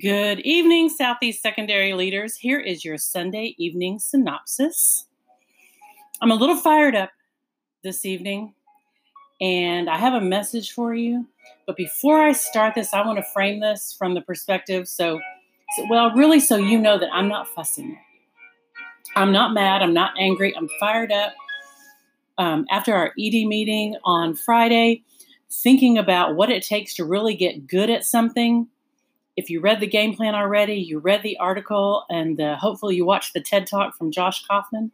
Good evening, Southeast Secondary leaders. Here is your Sunday evening synopsis. I'm a little fired up this evening, and I have a message for you. But before I start this, I want to frame this from the perspective so, so well, really, so you know that I'm not fussing you. I'm not mad. I'm not angry. I'm fired up. Um, after our ED meeting on Friday, thinking about what it takes to really get good at something if you read the game plan already, you read the article, and uh, hopefully you watched the TED Talk from Josh Kaufman.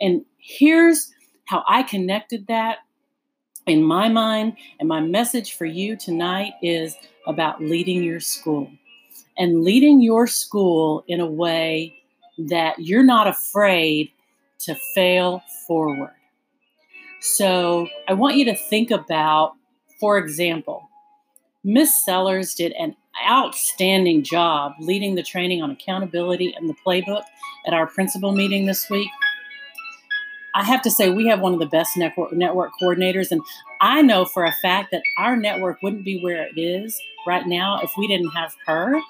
And here's how I connected that in my mind. And my message for you tonight is about leading your school and leading your school in a way that you're not afraid to fail forward. So I want you to think about, for example, Miss Sellers did an outstanding job leading the training on accountability and the playbook at our principal meeting this week. I have to say, we have one of the best network, network coordinators, and I know for a fact that our network wouldn't be where it is right now if we didn't have her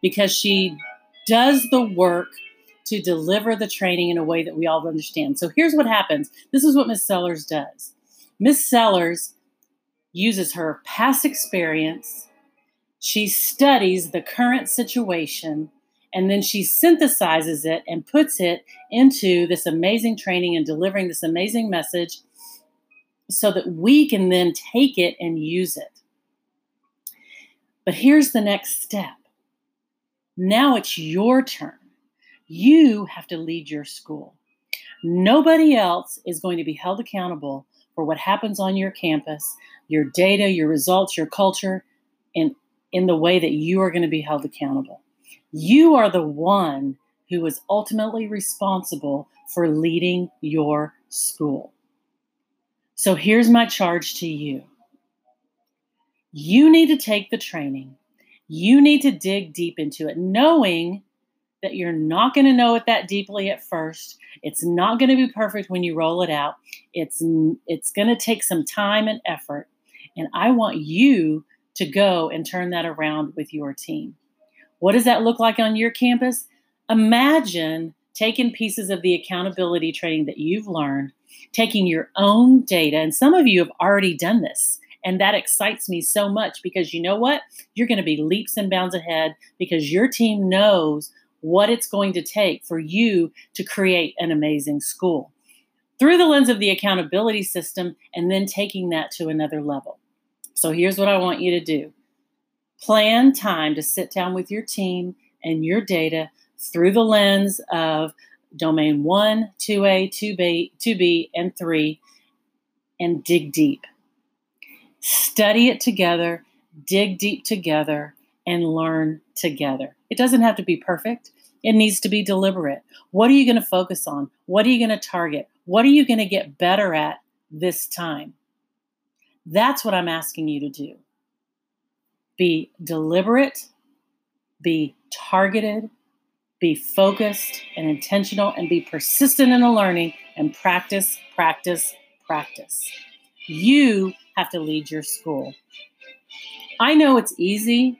because she does the work to deliver the training in a way that we all understand. So here's what happens this is what Miss Sellers does Miss Sellers uses her past experience she studies the current situation and then she synthesizes it and puts it into this amazing training and delivering this amazing message so that we can then take it and use it. But here's the next step. Now it's your turn. You have to lead your school. Nobody else is going to be held accountable for what happens on your campus, your data, your results, your culture, and in the way that you are going to be held accountable. You are the one who is ultimately responsible for leading your school. So here's my charge to you you need to take the training, you need to dig deep into it, knowing that you're not going to know it that deeply at first. It's not going to be perfect when you roll it out. It's it's going to take some time and effort. And I want you to go and turn that around with your team. What does that look like on your campus? Imagine taking pieces of the accountability training that you've learned, taking your own data, and some of you have already done this. And that excites me so much because you know what? You're going to be leaps and bounds ahead because your team knows what it's going to take for you to create an amazing school through the lens of the accountability system and then taking that to another level. So here's what I want you to do plan time to sit down with your team and your data through the lens of domain 1, 2A, 2B, 2B, and 3 and dig deep. Study it together, dig deep together, and learn together. It doesn't have to be perfect. It needs to be deliberate. What are you going to focus on? What are you going to target? What are you going to get better at this time? That's what I'm asking you to do. Be deliberate, be targeted, be focused and intentional, and be persistent in the learning and practice, practice, practice. You have to lead your school. I know it's easy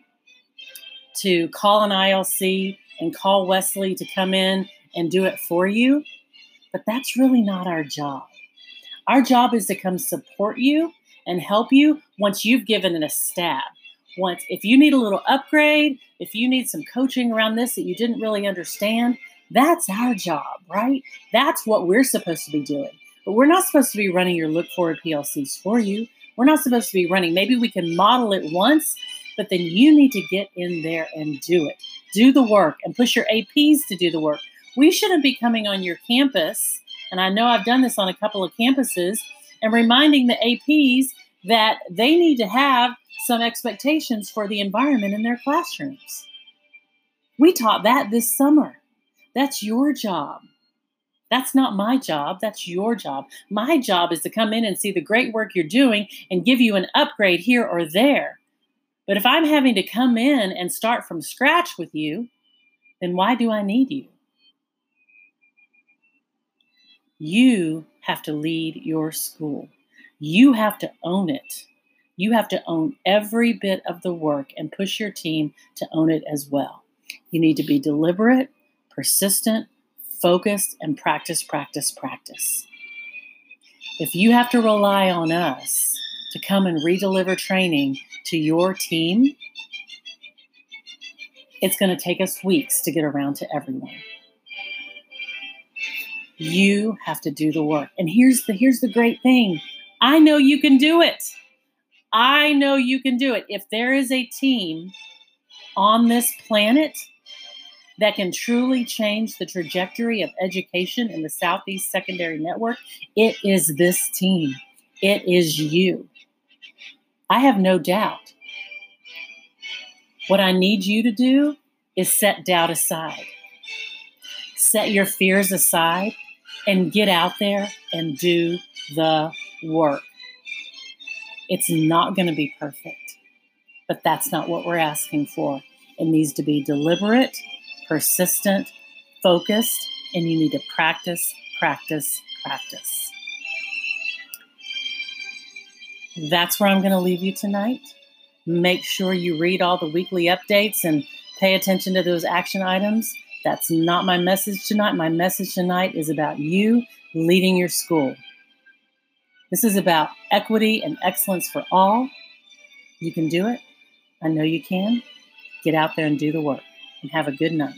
to call an ILC and call Wesley to come in and do it for you, but that's really not our job. Our job is to come support you and help you once you've given it a stab. Once, if you need a little upgrade, if you need some coaching around this that you didn't really understand, that's our job, right? That's what we're supposed to be doing. But we're not supposed to be running your look forward PLCs for you. We're not supposed to be running. Maybe we can model it once, but then you need to get in there and do it. Do the work and push your APs to do the work. We shouldn't be coming on your campus, and I know I've done this on a couple of campuses and reminding the APs that they need to have some expectations for the environment in their classrooms. We taught that this summer. That's your job. That's not my job. That's your job. My job is to come in and see the great work you're doing and give you an upgrade here or there. But if I'm having to come in and start from scratch with you, then why do I need you? You have to lead your school. You have to own it. You have to own every bit of the work and push your team to own it as well. You need to be deliberate, persistent, focused, and practice, practice, practice. If you have to rely on us to come and redeliver training to your team, it's going to take us weeks to get around to everyone. You have to do the work. And here's the here's the great thing. I know you can do it. I know you can do it. If there is a team on this planet that can truly change the trajectory of education in the Southeast Secondary Network, it is this team. It is you. I have no doubt. What I need you to do is set doubt aside, set your fears aside, and get out there and do the work. It's not going to be perfect, but that's not what we're asking for. It needs to be deliberate, persistent, focused, and you need to practice, practice, practice. That's where I'm going to leave you tonight. Make sure you read all the weekly updates and pay attention to those action items. That's not my message tonight. My message tonight is about you leading your school. This is about equity and excellence for all. You can do it. I know you can. Get out there and do the work. And have a good night.